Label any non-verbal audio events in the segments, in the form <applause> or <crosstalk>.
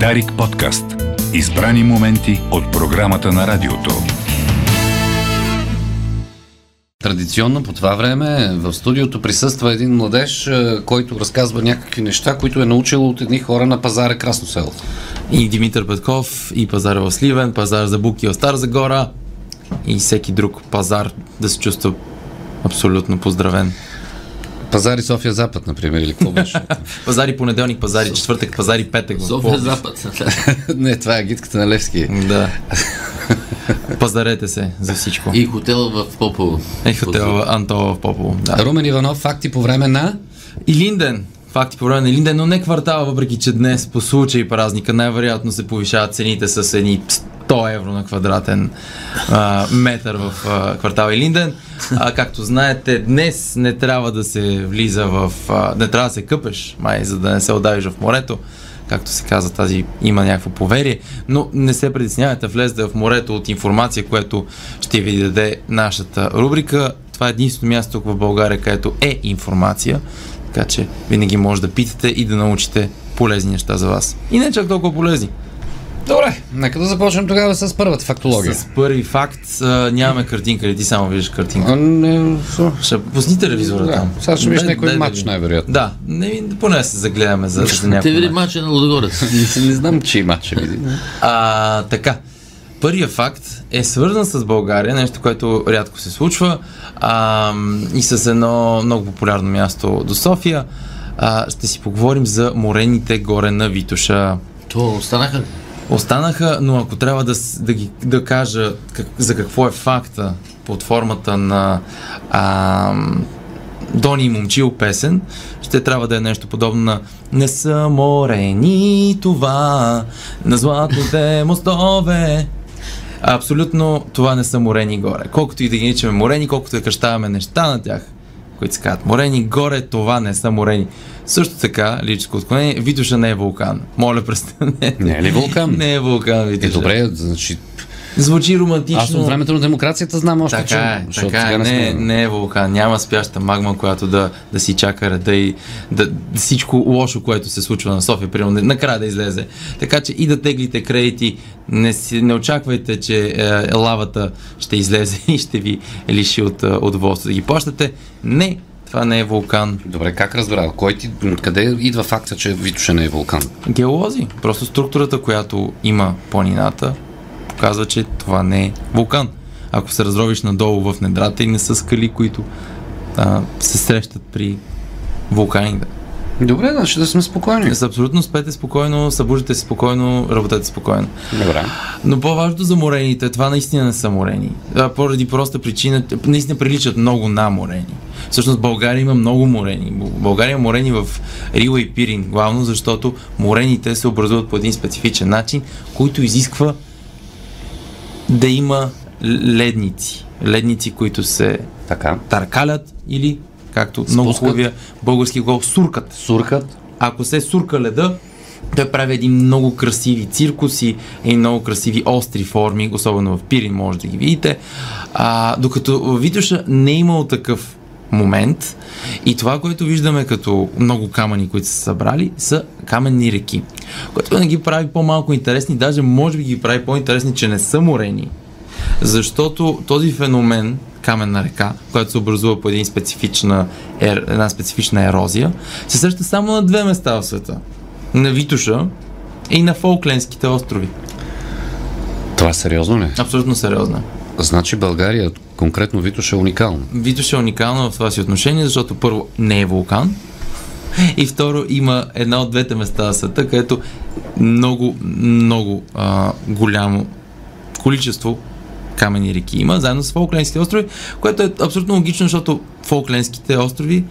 Дарик подкаст. Избрани моменти от програмата на радиото. Традиционно по това време в студиото присъства един младеж, е, който разказва някакви неща, които е научил от едни хора на пазара Красно село. И Димитър Петков, и пазара в Сливен, пазар за буки в Стара Загора и всеки друг пазар да се чувства абсолютно поздравен. Пазари София Запад, например, или какво беше? <laughs> пазари понеделник, пазари четвъртък, пазари петък. София. Запад. <laughs> Не, това е гидката на Левски. Да. <laughs> Пазарете се за всичко. И хотел в Попово. И хотел Антова в Попово. Да. Румен Иванов, факти по време на... И Линден. Факти по време на Линден, но не квартала, въпреки че днес по случай празника най-вероятно се повишават цените с едни 100 евро на квадратен а, метър в а, квартал Линден. А, както знаете, днес не трябва да се влиза в... А, не трябва да се къпеш, май, за да не се отдавиш в морето както се казва, тази има някакво поверие, но не се притеснявайте, влезете в морето от информация, което ще ви даде нашата рубрика. Това е единственото място в България, където е информация, така че винаги може да питате и да научите полезни неща за вас. И не чак толкова полезни. Добре, нека да започнем тогава с първата фактология. С първи факт а, нямаме картинка, или ти само виждаш картинка. А, не, Ще пусни телевизора да. там. Сега ще видиш Дай- някой матч, най-вероятно. Да, не, поне да се загледаме за, за Те някой види матч. мача на Лудогорец. не, <laughs> не знам, че и матч види. А, така. Първият факт е свързан с България, нещо, което рядко се случва а, и с едно много популярно място до София. А, ще си поговорим за морените горе на Витоша. То останаха ли? Останаха, но ако трябва да, да, ги, да кажа как, за какво е факта под формата на а, Дони и Момчил песен, ще трябва да е нещо подобно на Не са морени това на златните мостове. Абсолютно това не са морени горе. Колкото и да ги наричаме морени, колкото и да кръщаваме неща на тях, които се казват морени горе, това не са морени. Също така, лирическо отклонение, Витоша не е вулкан. Моля, престанете. Не е ли вулкан? Не е вулкан, Е, Витоша. добре, значи... Звучи романтично. Аз от времето на демокрацията знам още, че... Така е, защото така сега е. Не, сме- не е вулкан. Няма спяща магма, която да, да си чака реда и да, всичко лошо, което се случва на София, примерно, накрая да излезе. Така че и да теглите кредити, не, си, не очаквайте, че е, лавата ще излезе <laughs> и ще ви лиши от е, удоволствие да ги плащате. Не, това не е вулкан. Добре, как разбра? Кой ти, къде идва факта, че Витоша не е вулкан? Геолози. Просто структурата, която има планината, показва, че това не е вулкан. Ако се разровиш надолу в недрата и не са скали, които а, се срещат при вулканите. Добре, значи да сме спокойни. С абсолютно спете спокойно, събуждате спокойно, работете спокойно. Добре. Но по-важното за морените, това наистина не са морени. А, поради проста причина, наистина приличат много на морени. Всъщност България има много морени. България има морени в Рила и Пирин, главно защото морените се образуват по един специфичен начин, който изисква да има ледници. Ледници, които се Така. търкалят или, както много Спускат. хубавия български гол, суркат. Суркът. Ако се сурка леда, той прави един много красиви циркуси и много красиви остри форми, особено в Пирин може да ги видите. А, докато в Витоша не е имало такъв момент и това, което виждаме като много камъни, които са събрали, са каменни реки, което не ги прави по-малко интересни, даже може би ги прави по-интересни, че не са морени, защото този феномен, каменна река, която се образува по един специфична, ер, една специфична ерозия, се среща само на две места в света. На Витоша и на Фолклендските острови. Това е сериозно ли? Абсолютно сериозно. Значи България, конкретно Витоша е уникална. Витоша е уникална в това си отношение, защото първо не е вулкан <laughs> и второ има една от двете места в света, където много, много а, голямо количество камени реки има, заедно с Фолклендските острови, което е абсолютно логично, защото Фолклендските острови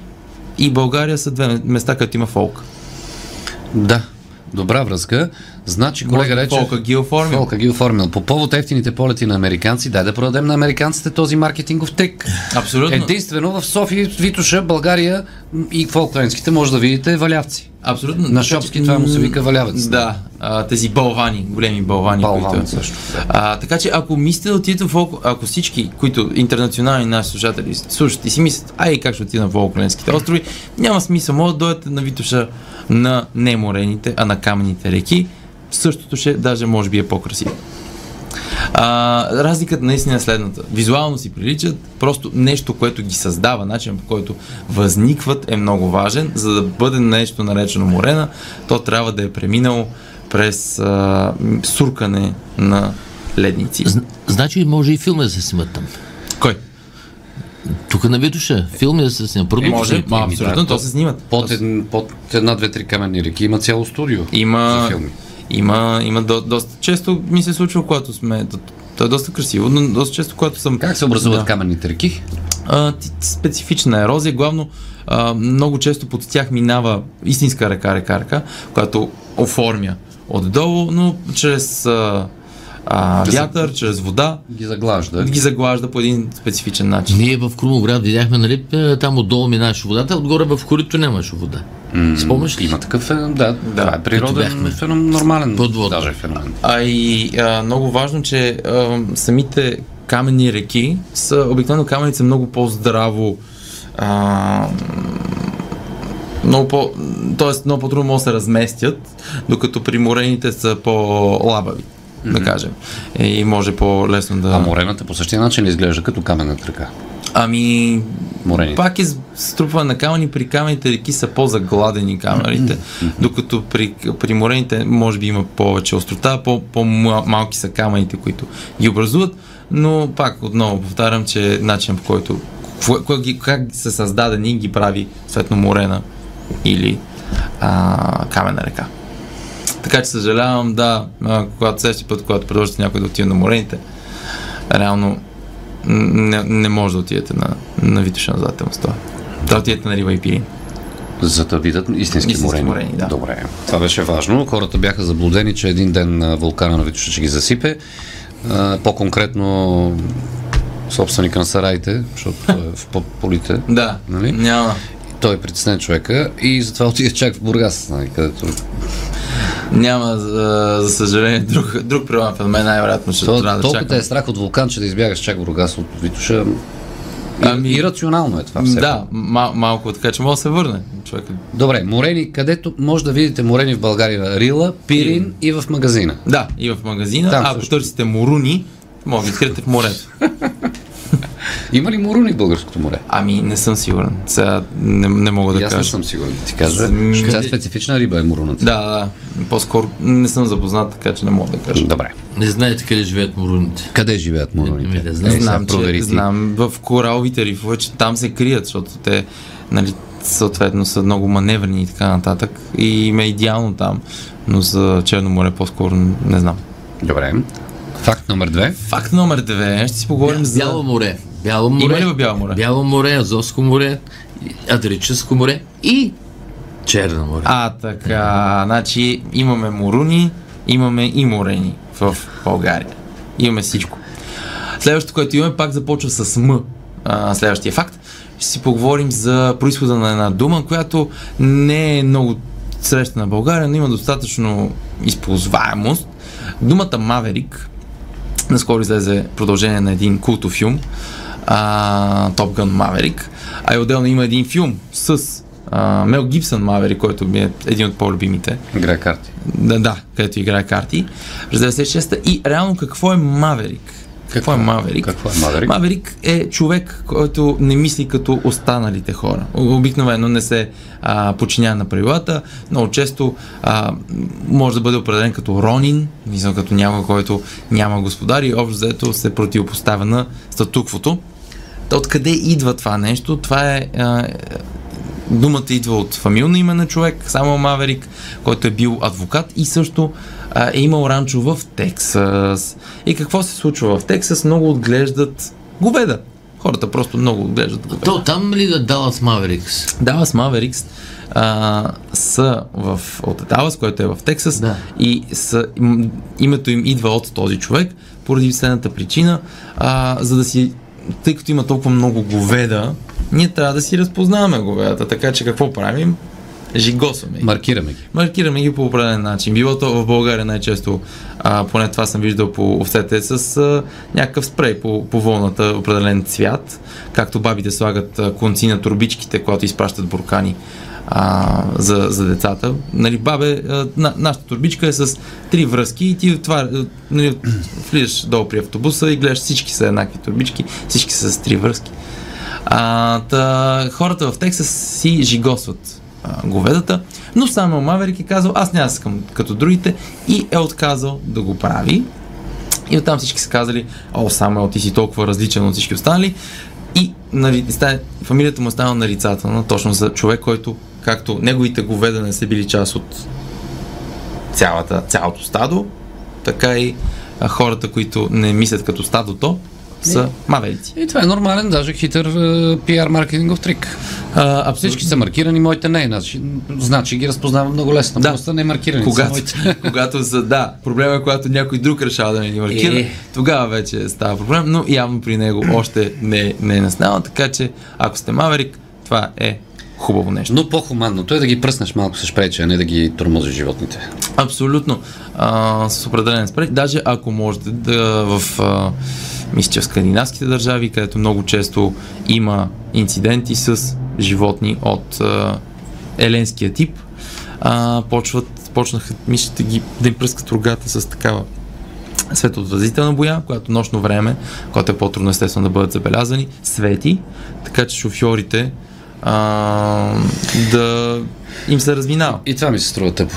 и България са две места, където има фолк. Да. Добра връзка. Значи, колега рече... Фолка ги оформил. Фолка ги оформил. По повод ефтините полети на американци, дай да продадем на американците този маркетингов трик. Абсолютно. Единствено в София, Витоша, България и Фолклендските може да видите валявци. Абсолютно. На шопски това му се вика валявец. Да, а, тези балвани, големи балвани. Балвани които... също. А, така че ако мислите да отидете в Фолк, ако всички, които интернационални наши слушатели слушат и си мислят, ай как ще отида в Фолклендските острови, няма смисъл, може да дойдете на Витоша на не морените, а на каменните реки. същото ще даже може би е по-красиво. А, разликата наистина е следната. Визуално си приличат, просто нещо, което ги създава, начин по който възникват е много важен. За да бъде нещо наречено морена, то трябва да е преминало през а, суркане на ледници. Зн- Значи може и филми да се снимат там. Кой? Тук на Витуша. Филми да се снимат. Продукти. Може, ма, Еми, абсолютно, да, то се снимат. Под, под една, две, три каменни реки има цяло студио Има, за филми. Има, има до, доста често ми се случва, когато сме. То, е доста красиво, но доста често, когато съм. Как се образуват Да. каменните реки? А, специфична ерозия. Главно а, много често под тях минава истинска река, река, река, която оформя отдолу, но чрез а, а, вятър, чрез вода Ги заглажда. ги заглажда по един специфичен начин. Ние в Крумовград видяхме, нали, там отдолу минаваше водата, отгоре в корито нямаше вода. Спомняш ли? Има такъв феномен, да, това е природен феномен, нормален Подводно. даже феномен. А и а, много важно, че а, самите каменни реки са, обикновено камъните са много по-здраво а, много по, т.е. много по-трудно могат да се разместят, докато при морените са по-лабави, да кажем. И може по-лесно да... А морената по същия начин изглежда като каменната река? Ами, Морените. пак е струпване на камъни, при камените реки са по-загладени камерите, докато при, при морените може би има повече острота, по, по-малки са камъните, които ги образуват, но пак отново повтарям, че начин по който ги- как са създадени ги прави съответно морена или а, камена река. Така че съжалявам, да, когато следващия път, когато предложите някой да отиде на морените, реално не, не може да отидете на, на Витоша на задателна стоя. Да отидете на Рива и Пирин. За да видят истински, Истински морени. морени, да. Добре. Това беше важно. Хората бяха заблудени, че един ден вулкана на Витоша ще ги засипе. А, По-конкретно собственика на сараите, защото е <laughs> в по- полите. Да, Нали? няма. Той е притеснен човека и затова отиде чак в Бургас, нали, където Няма, за, за съжаление, друг, друг природен феномен най-вероятно ще То, трябва да толкова те чакам. е страх от вулкан, че да избягаш чак в Бургас от Витоша. Ами- Ами... Ирационално е това все Да, мал, малко така, че може да се върне човек. Добре, морени, където може да видите морени в България, Рила, Пирин и в магазина. Да, и в магазина. Там а ако също. търсите моруни, може да откриете в морето. <laughs> Има ли моруни в българското море? Ами, не съм сигурен. Сега не, не мога Да да аз не кажа. съм сигурен. да Ти кажа. М, Тя специфична риба е моруната. Да, да, по-скоро не съм запознат, така че не мога да кажа. Добре. Не знаете къде живеят моруните. Къде живеят Еми, моруните? да знам. Е, знам, че, знам в кораловите рифове, че там се крият, защото те нали, съответно са много маневрени и така нататък. И им е идеално там. Но за Черно море по-скоро не знам. Добре. Факт номер две. Факт номер две. Ще си поговорим за... Бяло море. Бяло море. Има ли в Бяло море? Бяло море, Азовско море, Адрическо море и Черно море. А, така. Значи имаме моруни, имаме и морени в България. Имаме всичко. Следващото, което имаме, пак започва с М. А, следващия факт. Ще си поговорим за происхода на една дума, която не е много срещана в България, но има достатъчно използваемост. Думата Маверик, наскоро излезе продължение на един култов филм, а, Top Gun Maverick, а и отделно има един филм с а, Мел Гибсън Маверик, който ми е един от по-любимите. Играе карти. Да, да, където играе карти. През 96-та. И реално какво е Маверик? Какво е Маверик? Какво е Маверик? Маверик е човек, който не мисли като останалите хора. Обикновено не се а, подчинява на правилата. Много често а, може да бъде определен като ронин, мисля като някой, който няма господари и общо взето се противопоставя на статуквото. Та откъде идва това нещо? Това е а, Думата идва от фамилно име на човек, само Маверик, който е бил адвокат и също а, е имал ранчо в Тексас. И какво се случва в Тексас? Много отглеждат говеда. Хората просто много отглеждат говеда. То там ли да Далас Маверикс? Далас Маверикс а, са в, от Далас, който е в Тексас Да. и са, им, името им идва от този човек поради следната причина, а, за да си, тъй като има толкова много говеда, ние трябва да си разпознаваме говедата, така че какво правим? Жигосваме ги. Маркираме ги. Маркираме ги по определен начин. Било то в България най-често, а, поне това съм виждал по овцете, с а, някакъв спрей по, по вълната, определен цвят, както бабите слагат конци на турбичките, когато изпращат буркани а, за, за децата. Нали, бабе, а, на, нашата турбичка е с три връзки и ти а, нали, влизаш долу при автобуса и гледаш всички са еднакви турбички, всички са с три връзки. А, та, хората в Тексас си жигосват говедата, но само Маверик е казал, аз няма да съм като другите и е отказал да го прави. И оттам всички са казали, о, Самуел, ти си толкова различен от всички останали. И нали, фамилията му е станала нарицателна, точно за човек, който, както неговите говеда не са били част от цялата, цялото стадо, така и хората, които не мислят като стадото, са маверици. И това е нормален, даже хитър е, пиар маркетингов трик. А, Всички са маркирани, моите не. Значи, значи ги разпознавам много лесно. Да. Просто не е маркирани. когато, са <laughs> когато са, да, проблема е когато някой друг решава да не ги маркира, Е. тогава вече става проблем, но явно при него още не, не е наснал, така че ако сте маверик, това е хубаво нещо. Но по-хуманното е да ги пръснеш малко с шпрече, а не да ги тормозиш животните. Абсолютно. А, с определен спрей. Даже ако можете да в а, мисля, че в скандинавските държави, където много често има инциденти с животни от а, еленския тип, а, почват, почнаха, мисля, да, ги, да им пръскат рогата с такава светоотразителна боя, която нощно време, когато е по-трудно естествено да бъдат забелязани, свети, така че шофьорите а, да им се разминава. И това ми се струва тъпо.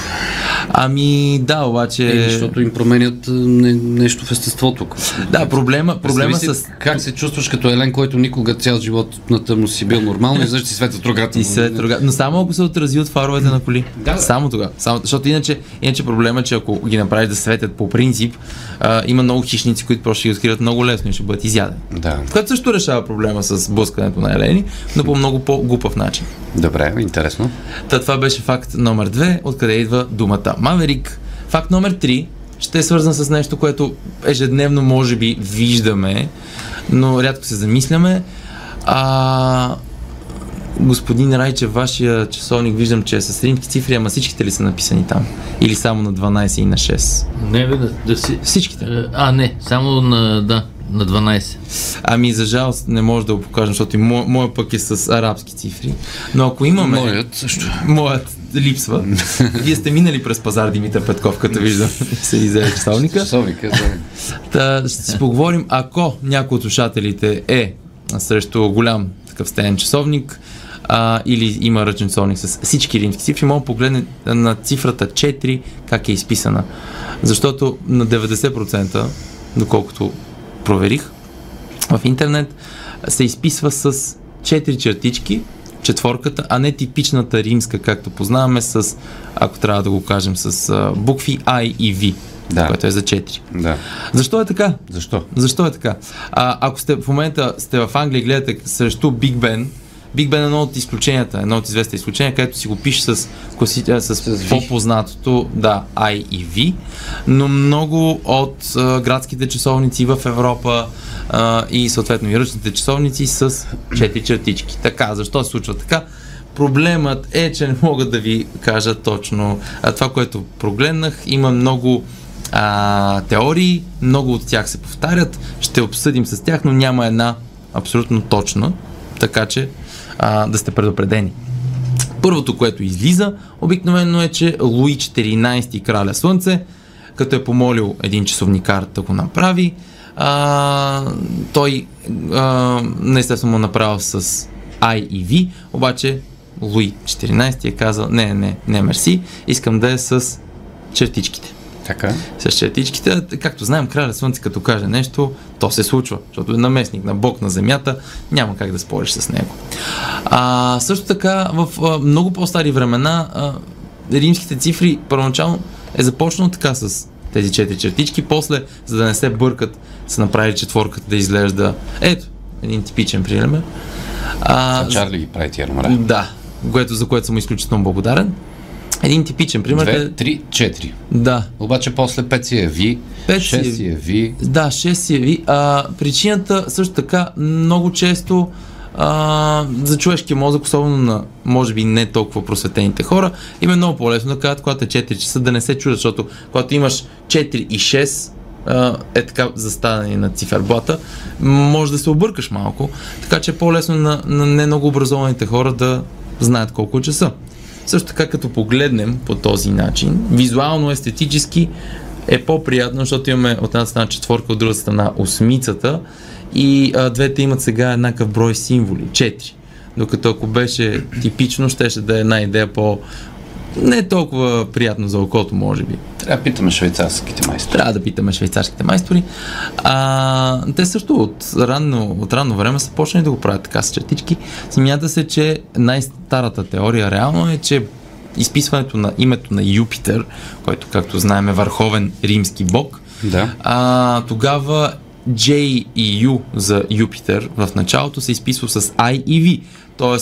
Ами да, обаче... Е, защото им променят не, нещо в естеството. Да, проблема, проблема Представи с... си Как се чувстваш като Елен, който никога цял живот на тъмно си бил нормално и защо си светят рогата? И се друга... Но само ако се отрази от фаровете на коли. Да. Само тогава. Само... Защото иначе, иначе проблема е, че ако ги направиш да светят по принцип, а, има много хищници, които просто ще ги открият много лесно и ще бъдат изядени. Да. Което също решава проблема с блъскането на елени, но по много по-глупав начин. Добре, интересно. Та това беше факт номер две, откъде идва думата Маверик. Факт номер три ще е свързан с нещо, което ежедневно може би виждаме, но рядко се замисляме. А, господин Райчев, вашия часовник виждам, че е с римски цифри, ама всичките ли са написани там? Или само на 12 и на 6? Не, бе, да, да си... Всичките. А, не, само на, да, на 12. Ами за жалост не може да го покажем, защото и мо, моя пък е с арабски цифри. Но ако имаме... Моят също. Моят липсва. Вие сте минали през пазар Димитър Петков, като виждам <laughs> се изеде часовника. Часовника, да. Та, ще си поговорим, ако някой от слушателите е срещу голям такъв стеен часовник а, или има ръчен часовник с всички римски цифри, може да погледне на цифрата 4 как е изписана. Защото на 90%, доколкото проверих, в интернет се изписва с 4 чертички, четворката, а не типичната римска, както познаваме с, ако трябва да го кажем, с а, букви I и V, Да. което е за 4. да. Защо е така? Защо? Защо е така? А, ако сте в момента сте в Англия и гледате срещу Биг Бен, Биг Бен е едно от изключенията, едно от известните изключения, където си го пише с, класи, с, V. по-познатото, да, I и V, но много от а, градските часовници в Европа а, и съответно и ръчните часовници с четири чертички. Така, защо се случва така? Проблемът е, че не мога да ви кажа точно а, това, което прогледнах. Има много а, теории, много от тях се повтарят, ще обсъдим с тях, но няма една абсолютно точна, така че а, да сте предупредени. Първото, което излиза, обикновено е, че Луи 14 краля Слънце, като е помолил един часовникар да го направи, а, той а, естествено му направил с I и V, обаче Луи 14 е казал, не, не, не, мерси, искам да е с чертичките Така. с чертичките. Както знаем, краля Слънце, като каже нещо, то се случва, защото е наместник на Бог на Земята, няма как да спориш с него. А, също така, в а, много по-стари времена, а, римските цифри първоначално е започнало така с тези четири чертички, после, за да не се бъркат, са направили четворката да изглежда. Ето, един типичен пример. А Чарли ги прави тия номера. да, което, за което съм изключително благодарен. Един типичен пример Две, е... три, четири. Да, Обаче после 5 си Ви, Пет си е 6 си е Ви. Да, 6 си е ви. А, причината също така много често а, за човешкия мозък, особено на може би не толкова просветените хора, им е много по-лесно да кажат, когато е 4 часа, да не се чудят, защото когато имаш 4 и 6, а, е така заставане на циферблата, може да се объркаш малко, така че е по-лесно на, на не много образованите хора да знаят колко е часа. Също така, като погледнем по този начин, визуално, естетически е по-приятно, защото имаме от една страна четворка, от друга страна осмицата и а, двете имат сега еднакъв брой символи, четири. Докато ако беше типично, щеше да е една идея по не е толкова приятно за окото, може би. Трябва да питаме швейцарските майстори. Трябва да питаме швейцарските майстори. А, те също от ранно, от ранно време са почнали да го правят така с чертички. Смята се, че най-старата теория реално е, че изписването на името на Юпитер, който, както знаем, е върховен римски бог, Да. а, тогава J и U за Юпитер в началото се изписва с I и V, т.е.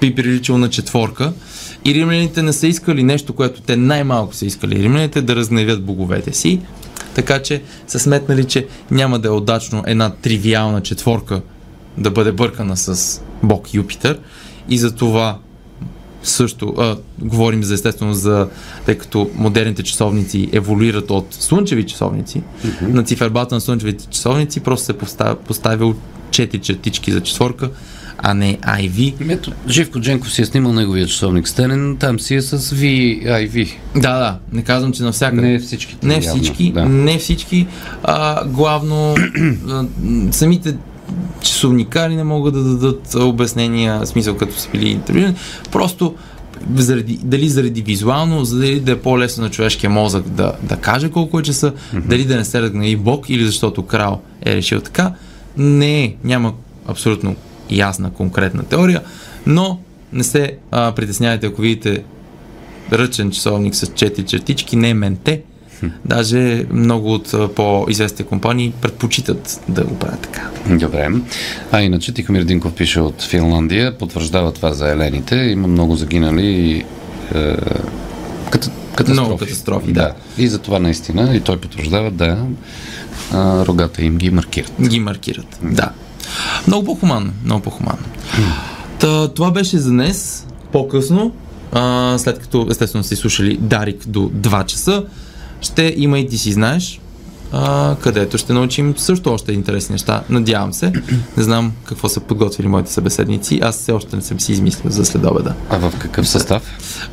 би приличал на четворка. И римляните не са искали нещо, което те най-малко са искали. Римляните да разгневят боговете си, така че са сметнали, че няма да е удачно една тривиална четворка да бъде бъркана с бог Юпитер. И за това също а, говорим за естествено за, тъй като модерните часовници еволюират от слънчеви часовници, mm-hmm. на цифербата на слънчевите часовници просто се поставя, поставил четири чертички за четворка, а не IV. Ето, Живко Дженков си е снимал неговия часовник стенен, там си е с VIV. Да, да, не казвам, че навсякъде. Не всичките. Не явно, всички, Да. не всички. А, главно а, самите часовникари не могат да дадат обяснения, смисъл като са били интервюирани. Просто заради, дали заради визуално, за дали да е по-лесно на човешкия мозък да, да каже колко е часа, mm-hmm. дали да не се разгневи Бог или защото крал е решил така. Не е, няма абсолютно ясна, конкретна теория, но не се а, притеснявайте, ако видите ръчен часовник с четири чертички, не е менте. Даже много от по-известните компании предпочитат да го правят така. Добре. А иначе Тихомир Динков пише от Финландия, потвърждава това за елените. Има много загинали и е, ката, катастрофи. Много катастрофи, да. И за това наистина, и той потвърждава, да, а, рогата им ги маркират. Ги маркират. Да. Много по-хуманно. Много по-хуманно. Та, това беше за днес. По-късно, а, след като естествено сте слушали Дарик до 2 часа, ще има и ти си знаеш, а, където ще научим също още интересни неща. Надявам се. Не знам какво са подготвили моите събеседници. Аз все още не съм си измислил за следобеда. А в какъв състав?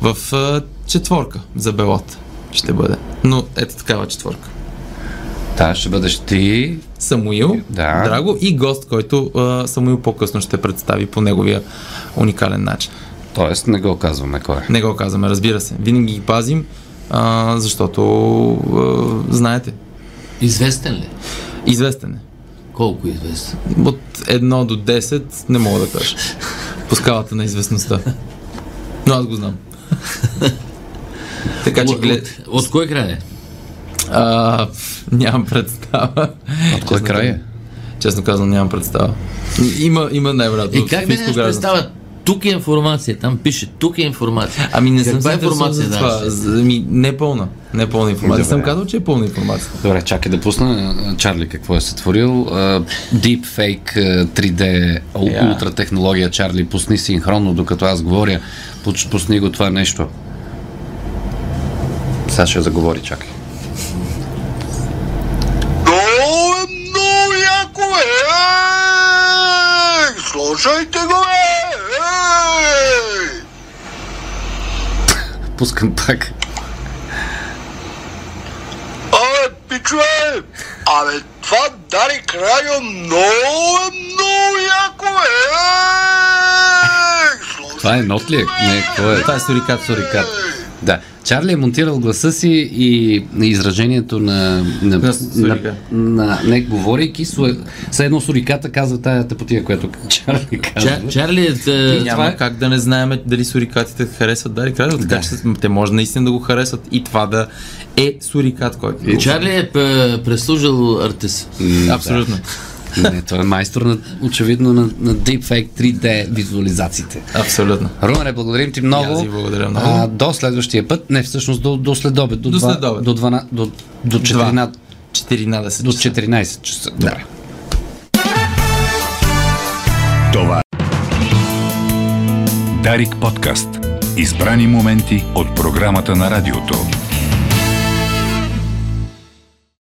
В а, четворка за Белот ще бъде. Но ето такава четворка. Да, ще бъдеш ти. Самуил, Да. Драго и гост, който а, Самуил по-късно ще представи по неговия уникален начин. Тоест, не го казваме кой е. Не го казваме, разбира се. Винаги ги пазим, а, защото а, знаете, Известен ли? известен е. Колко известен? От 1 до 10 не мога да кажа. По скалата на известността. Но аз го знам. <laughs> така че От, глед... от, от кой край е? А, нямам представа. От кой край е? Честно казвам, нямам представа. Има, има най-вероятно. И как ми нямаш представа? Тук е информация, там пише, тук е информация. Ами не съм Каква интересувал информация за това. Ами, не е пълна. Не е пълна информация. Добре. Съм казал, че е пълна информация. Добре, чакай да пусна Чарли какво е сътворил. А, Deepfake а, 3D ул- Я. ултратехнология Чарли. Пусни синхронно, докато аз говоря. Пусни го това нещо. Сега ще заговори, чакай. То е много яко, е! Слушайте го, е! Ей! Пускам пак. Абе, пичове! Абе, това Дарик Радио много е много яко, е! Това е нот ли е? Не, какво е? Това е сурикат, сурикат. Да. Чарли е монтирал гласа си и изражението на, на, На на, на не говорейки, все едно суриката казва тая тъпотия, която Чарли казва. Чар, Чарли е... И е, няма е- как да не знаем дали сурикатите харесват Дарик Радио, така че с- те може наистина да го харесват и това да е сурикат, който. Чарли е п- преслужил артист. Абсолютно. Да. Не, той е майстор на, очевидно на, на Deepfake 3D визуализациите. Абсолютно. Румене, благодарим ти много. аз благодаря много. А, до следващия път, не всъщност до, до следобед, до, До два- следобед. до, 12, до, до, 14, 14 до часа. 14 часа. Добре. Това е Дарик подкаст. Избрани моменти от програмата на радиото.